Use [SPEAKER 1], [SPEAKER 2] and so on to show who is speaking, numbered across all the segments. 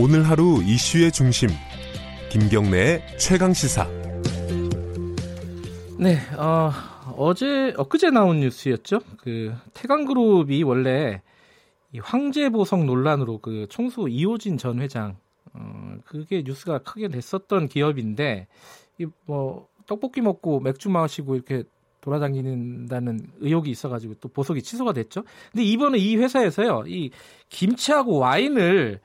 [SPEAKER 1] 오늘 하루 이슈의 중심 김경래의 최강 시사.
[SPEAKER 2] 네, 어, 어제 엊그제 나온 뉴스였죠. 그 태강그룹이 원래 이 황제 보석 논란으로 그 총수 이호진 전 회장 어, 그게 뉴스가 크게 됐었던 기업인데 이뭐 떡볶이 먹고 맥주 마시고 이렇게 돌아다니는다는 의혹이 있어가지고 또 보석이 취소가 됐죠. 근데 이번에 이 회사에서요, 이 김치하고 와인을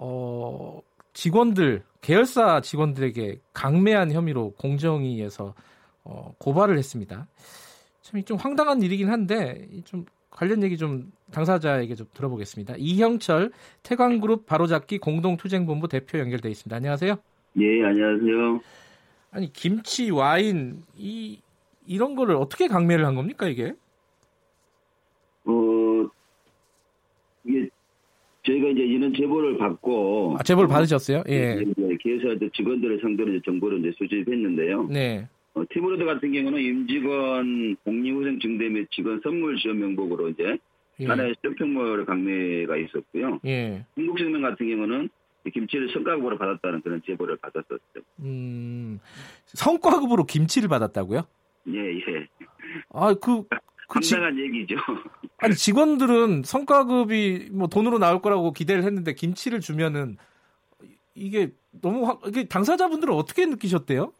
[SPEAKER 2] 어, 직원들 계열사 직원들에게 강매한 혐의로 공정위에서 어, 고발을 했습니다. 참 좀 황당한 일이긴 한데 좀 관련 얘기 좀 당사자에게 좀 들어보겠습니다. 이형철 태광그룹 바로잡기 공동투쟁본부 대표 연결돼 있습니다. 안녕하세요.
[SPEAKER 3] 예, 안녕하세요.
[SPEAKER 2] 아니 김치, 와인 이 이런 거를 어떻게 강매를 한 겁니까 이게?
[SPEAKER 3] 어 이게 저희가 이제 이런 제보를 받고
[SPEAKER 2] 아, 제보를 받으셨어요? 예.
[SPEAKER 3] 네, 계사 직원들을 상대로 이제 정보를 이제 수집했는데요.
[SPEAKER 2] 네.
[SPEAKER 3] 어, 티브로드 같은 경우는 임직원 복리후생 증대 및 직원 선물 지원 명목으로 이제
[SPEAKER 2] 예.
[SPEAKER 3] 하나의 쇼핑몰 강매가 있었고요.
[SPEAKER 2] 예.
[SPEAKER 3] 한국생명 같은 경우는 김치를 성과급으로 받았다는 그런 제보를 받았었죠.
[SPEAKER 2] 음. 성과급으로 김치를 받았다고요?
[SPEAKER 3] 예, 예.
[SPEAKER 2] 아, 그,
[SPEAKER 3] 황당한 얘기죠.
[SPEAKER 2] 아니 직원들은 성과급이 뭐 돈으로 나올 거라고 기대를 했는데 김치를 주면은 이게 너무 확, 이게 당사자분들은 어떻게 느끼셨대요?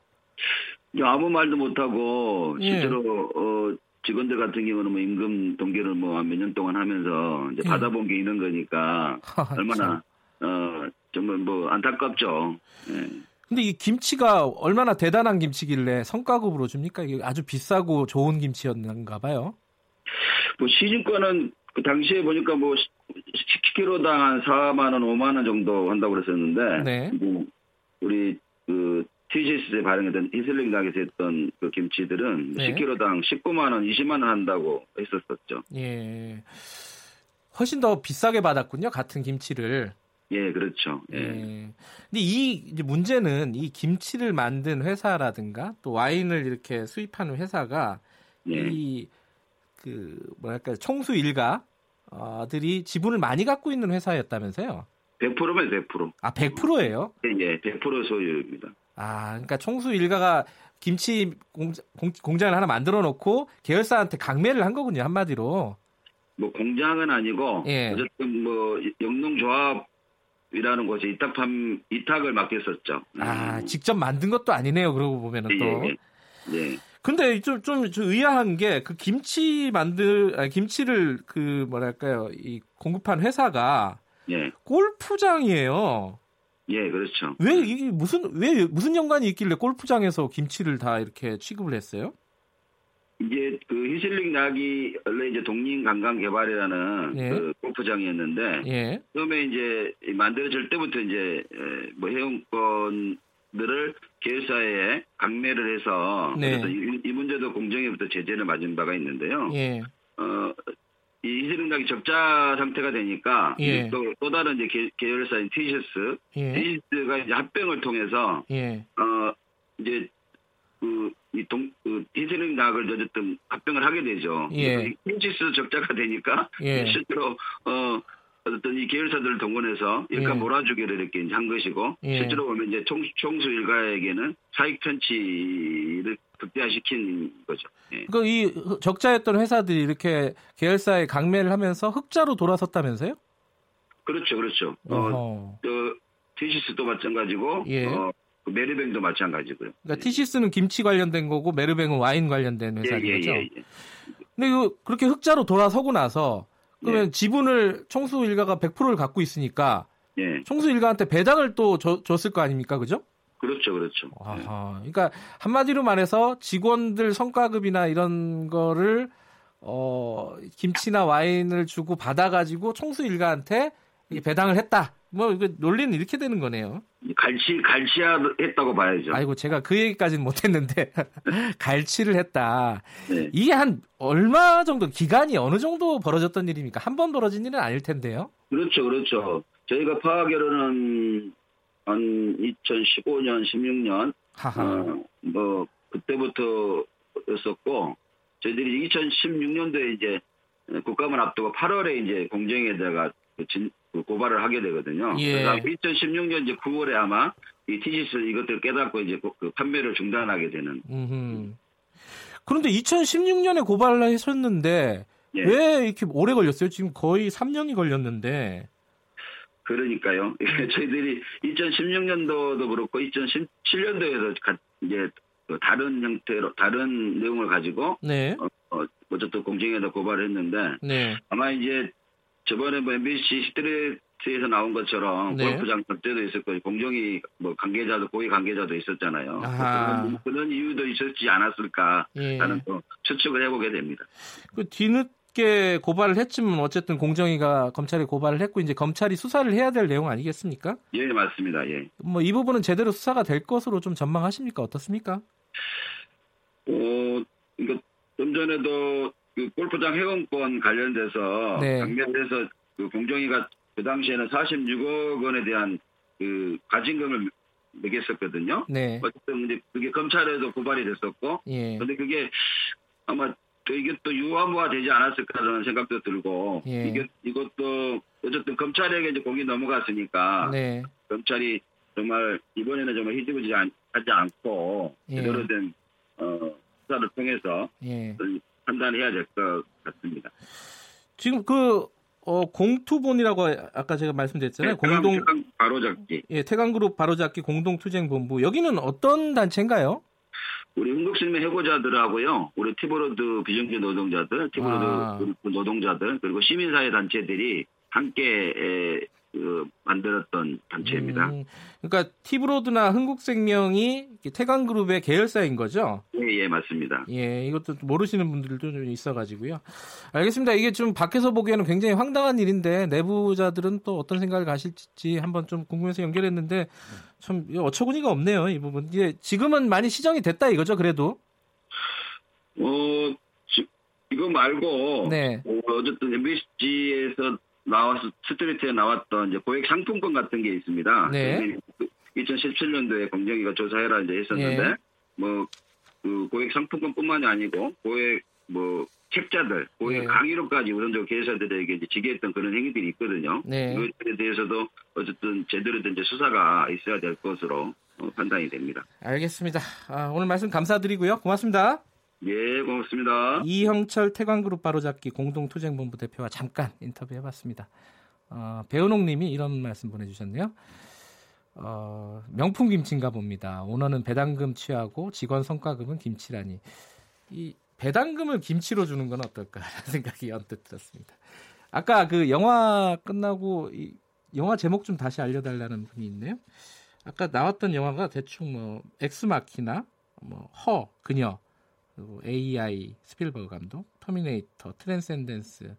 [SPEAKER 3] 아무 말도 못하고
[SPEAKER 2] 예.
[SPEAKER 3] 실제로 어, 직원들 같은 경우는 뭐 임금 동계를 뭐몇 년 동안 하면서 이제
[SPEAKER 2] 예.
[SPEAKER 3] 받아본 게 있는 거니까
[SPEAKER 2] 하하,
[SPEAKER 3] 얼마나 어 정말 뭐 안타깝죠. 예.
[SPEAKER 2] 근데 이 김치가 얼마나 대단한 김치길래 성과급으로 줍니까? 이게 아주 비싸고 좋은 김치였는가 봐요.
[SPEAKER 3] 뭐 시중가는 그 당시에 보니까 뭐 10kg당 한 4만 원, 5만 원 정도 한다고 그랬었는데
[SPEAKER 2] 네.
[SPEAKER 3] 뭐 우리 그 TGS에 발행했던 히슬링 락에서 했던 그 김치들은
[SPEAKER 2] 네.
[SPEAKER 3] 10kg당 19만 원, 20만 원 한다고 했었었죠.
[SPEAKER 2] 예. 훨씬 더 비싸게 받았군요. 같은 김치를.
[SPEAKER 3] 예, 그렇죠.
[SPEAKER 2] 예.
[SPEAKER 3] 예.
[SPEAKER 2] 근데 이 문제는 이 김치를 만든 회사라든가 또 와인을 이렇게 수입하는 회사가
[SPEAKER 3] 예.
[SPEAKER 2] 이그 뭐랄까 총수 일가들이 지분을 많이 갖고 있는 회사였다면서요?
[SPEAKER 3] 100%면 100%.
[SPEAKER 2] 아 100%예요?
[SPEAKER 3] 예, 예, 100% 소유입니다.
[SPEAKER 2] 아 그러니까 총수 일가가 김치 공, 공, 장을 하나 만들어 놓고 계열사한테 강매를 한 거군요 한마디로.
[SPEAKER 3] 뭐 공장은 아니고
[SPEAKER 2] 예.
[SPEAKER 3] 어쨌든 뭐 영농조합 이라는 곳에 이탁함 이탁을 맡겼었죠.
[SPEAKER 2] 아
[SPEAKER 3] 음.
[SPEAKER 2] 직접 만든 것도 아니네요. 그러고 보면은 또.
[SPEAKER 3] 예, 예, 예.
[SPEAKER 2] 근데 좀, 좀, 좀 의아한 게 그 김치 만들, 아니, 김치를 그 뭐랄까요, 이 공급한 회사가
[SPEAKER 3] 예,
[SPEAKER 2] 골프장이에요.
[SPEAKER 3] 예, 그렇죠.
[SPEAKER 2] 왜 이게 무슨 왜 무슨 연관이 있길래 골프장에서 김치를 다 이렇게 취급을 했어요?
[SPEAKER 3] 이제 그 히슬링 낙이 원래 이제 독립 관광 개발이라는
[SPEAKER 2] 예.
[SPEAKER 3] 그 골프장이었는데
[SPEAKER 2] 예,
[SPEAKER 3] 처음에 이제 이 만들어질 때부터 이제 에, 뭐 회원권들을 계열사에 강매를 해서
[SPEAKER 2] 네.
[SPEAKER 3] 그래서 이, 이 문제도 공정위부터 제재를 맞은 바가 있는데요.
[SPEAKER 2] 예,
[SPEAKER 3] 어, 이 히스링락이 적자 상태가 되니까
[SPEAKER 2] 예.
[SPEAKER 3] 또, 또 다른 이제 계, 계열사인 티셔츠,
[SPEAKER 2] 예,
[SPEAKER 3] 티셔츠가 이제 합병을 통해서
[SPEAKER 2] 예,
[SPEAKER 3] 어 이제 그 이 동 그 히스링락을 어쨌든 합병을 하게 되죠.
[SPEAKER 2] 예.
[SPEAKER 3] 티셔츠 적자가 되니까
[SPEAKER 2] 예.
[SPEAKER 3] 실제로 어 어떤 이 계열사들을 동원해서 일가
[SPEAKER 2] 예.
[SPEAKER 3] 몰아주기를 이렇게 이제 한 것이고
[SPEAKER 2] 예.
[SPEAKER 3] 실제로 보면 이제 총, 총수 일가에게는 사익 편취를 극대화시킨 거죠. 예.
[SPEAKER 2] 그러니까 이 적자였던 회사들이 이렇게 계열사에 강매를 하면서 흑자로 돌아섰다면서요?
[SPEAKER 3] 그렇죠, 그렇죠. 어,
[SPEAKER 2] 어허.
[SPEAKER 3] 저 티시스도 마찬가지고
[SPEAKER 2] 예.
[SPEAKER 3] 어, 그 메르뱅도 마찬가지고요.
[SPEAKER 2] 그러니까 티시스는 김치 관련된 거고 메르뱅은 와인 관련된 회사인
[SPEAKER 3] 예, 예,
[SPEAKER 2] 거죠.
[SPEAKER 3] 예, 예.
[SPEAKER 2] 근데 그 그렇게 흑자로 돌아서고 나서 그러면
[SPEAKER 3] 예.
[SPEAKER 2] 지분을 총수 일가가 100%를 갖고 있으니까
[SPEAKER 3] 예.
[SPEAKER 2] 총수 일가한테 배당을 또 줘- 줬을 거 아닙니까, 그죠?
[SPEAKER 3] 그렇죠, 그렇죠.
[SPEAKER 2] 아하. 그러니까 한마디로 말해서 직원들 성과급이나 이런 거를 어 김치나 와인을 주고 받아가지고 총수 일가한테 배당을 했다. 뭐 이거 논리는 이렇게 되는 거네요.
[SPEAKER 3] 갈치 갈치했다고 봐야죠.
[SPEAKER 2] 아이고 제가 그 얘기까지는 못했는데 갈치를 했다.
[SPEAKER 3] 네.
[SPEAKER 2] 이게 한 얼마 정도 기간이 어느 정도 벌어졌던 일입니까? 한 번 벌어진 일은 아닐 텐데요.
[SPEAKER 3] 그렇죠, 그렇죠. 저희가 파악으로는 한 2015년, 16년
[SPEAKER 2] 하하.
[SPEAKER 3] 어, 뭐 그때부터였었고 저희들이 2016년도에 이제 국감을 앞두고 8월에 이제 공정에다가 그 진, 그그 고발을 하게 되거든요.
[SPEAKER 2] 예.
[SPEAKER 3] 그래서 2016년 이제 9월에 아마 이 티시스 이것들 깨닫고 이제 그, 그 판매를 중단하게 되는.
[SPEAKER 2] 음흠. 그런데 2016년에 고발을 하셨는데
[SPEAKER 3] 예.
[SPEAKER 2] 왜 이렇게 오래 걸렸어요? 지금 거의 3년이 걸렸는데.
[SPEAKER 3] 그러니까요. 저희들이 2016년도도 그렇고 2017년도에도 이제 그 다른 형태로 다른 내용을 가지고
[SPEAKER 2] 네.
[SPEAKER 3] 어, 어, 어쨌든 공정에다 고발을 했는데
[SPEAKER 2] 네.
[SPEAKER 3] 아마 이제 저번에 뭐 MBC 스트레트에서 나온 것처럼
[SPEAKER 2] 네.
[SPEAKER 3] 골프장 접대도 있었고 공정이 뭐 관계자도 고위 관계자도 있었잖아요. 그런, 그런 이유도 있었지 않았을까
[SPEAKER 2] 예.
[SPEAKER 3] 또 추측을 해보게 됩니다.
[SPEAKER 2] 그 뒤늦게 고발을 했지만 어쨌든 공정위가 검찰에 고발을 했고 이제 검찰이 수사를 해야 될 내용 아니겠습니까?
[SPEAKER 3] 예, 맞습니다. 예.
[SPEAKER 2] 뭐 이 부분은 제대로 수사가 될 것으로 좀 전망하십니까? 어떻습니까?
[SPEAKER 3] 어, 이거 좀 전에도 그 골프장 회원권 관련돼서
[SPEAKER 2] 네.
[SPEAKER 3] 관련돼서 그 공정위가 그 당시에는 46억 원에 대한 그 가진금을 매겼었거든요.
[SPEAKER 2] 네.
[SPEAKER 3] 어쨌든 이제 그게 검찰에도 고발이 됐었고,
[SPEAKER 2] 예.
[SPEAKER 3] 근데 그게 아마 또 이게 또 유화무화 되지 않았을까라는 생각도 들고,
[SPEAKER 2] 예.
[SPEAKER 3] 이게 이것도 어쨌든 검찰에게 이제 공이 넘어갔으니까
[SPEAKER 2] 네.
[SPEAKER 3] 검찰이 정말 이번에는 정말 희지부지 않- 하지 않고
[SPEAKER 2] 예.
[SPEAKER 3] 제대로 된 어, 수사를 통해서
[SPEAKER 2] 예.
[SPEAKER 3] 판단해야 될 것 같습니다.
[SPEAKER 2] 지금 그 어, 공투본이라고 아까 제가 말씀드렸잖아요. 공동
[SPEAKER 3] 태광 바로잡기.
[SPEAKER 2] 예, 태광그룹 바로잡기 공동투쟁본부 여기는 어떤 단체인가요?
[SPEAKER 3] 우리 흥국생명 해고자들하고요, 우리 티브로드 비정규 노동자들, 티브로드
[SPEAKER 2] 아.
[SPEAKER 3] 노동자들, 그리고 시민사회 단체들이 함께 에, 그, 만들었던 단체입니다.
[SPEAKER 2] 음, 그러니까 티브로드나 흥국생명이 태강그룹의 계열사인 거죠?
[SPEAKER 3] 예, 예, 맞습니다.
[SPEAKER 2] 예, 이것도 모르시는 분들도 좀 있어가지고요. 알겠습니다. 이게 좀 밖에서 보기에는 굉장히 황당한 일인데 내부자들은 또 어떤 생각을 가실지 한번 좀 궁금해서 연결했는데 참 어처구니가 없네요. 이 부분. 이게 지금은 많이 시정이 됐다 이거죠. 그래도.
[SPEAKER 3] 어, 지- 이거 말고,
[SPEAKER 2] 네.
[SPEAKER 3] 어, 어쨌든 MBC에서 나와서 스트리트에 나왔던 이제 고액 상품권 같은 게 있습니다.
[SPEAKER 2] 네.
[SPEAKER 3] 2017년도에 공정위가 조사해라 이제 했었는데,
[SPEAKER 2] 예.
[SPEAKER 3] 뭐, 그 고액 상품권뿐만이 아니고, 고액 뭐, 책자들, 고액
[SPEAKER 2] 네.
[SPEAKER 3] 강의료까지 우선적으로 계사들에게 이제 지게했던 그런 행위들이 있거든요.
[SPEAKER 2] 네.
[SPEAKER 3] 이것에 대해서도 어쨌든 제대로 된 이제 수사가 있어야 될 것으로 어, 판단이 됩니다.
[SPEAKER 2] 알겠습니다. 아, 오늘 말씀 감사드리고요. 고맙습니다.
[SPEAKER 3] 예, 고맙습니다.
[SPEAKER 2] 이형철 태광그룹 바로잡기 공동투쟁본부 대표와 잠깐 인터뷰해봤습니다. 어, 배은옥님이 이런 말씀 보내주셨네요. 어, 명품 김치인가 봅니다. 오너는 배당금 취하고 직원 성과금은 김치라니. 이 배당금을 김치로 주는 건 어떨까 라는 생각이 언뜻 들었습니다. 아까 그 영화 끝나고 이 영화 제목 좀 다시 알려달라는 분이 있네요. 아까 나왔던 영화가 대충 뭐 엑스마키나 뭐 허 그녀 그리고 AI 스필버그 감독, 터미네이터, 트랜센덴스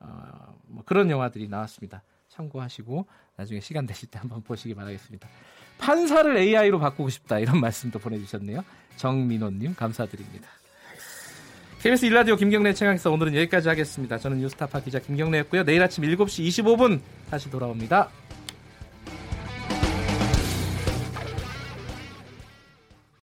[SPEAKER 2] 어, 뭐 그런 영화들이 나왔습니다. 참고하시고 나중에 시간 되실 때 한번 보시기 바라겠습니다. 판사를 AI로 바꾸고 싶다 이런 말씀도 보내주셨네요. 정민호님 감사드립니다. KBS 일라디오 김경래 채강에서 오늘은 여기까지 하겠습니다. 저는 뉴스타파 기자 김경래였고요. 내일 아침 7시 25분 다시 돌아옵니다.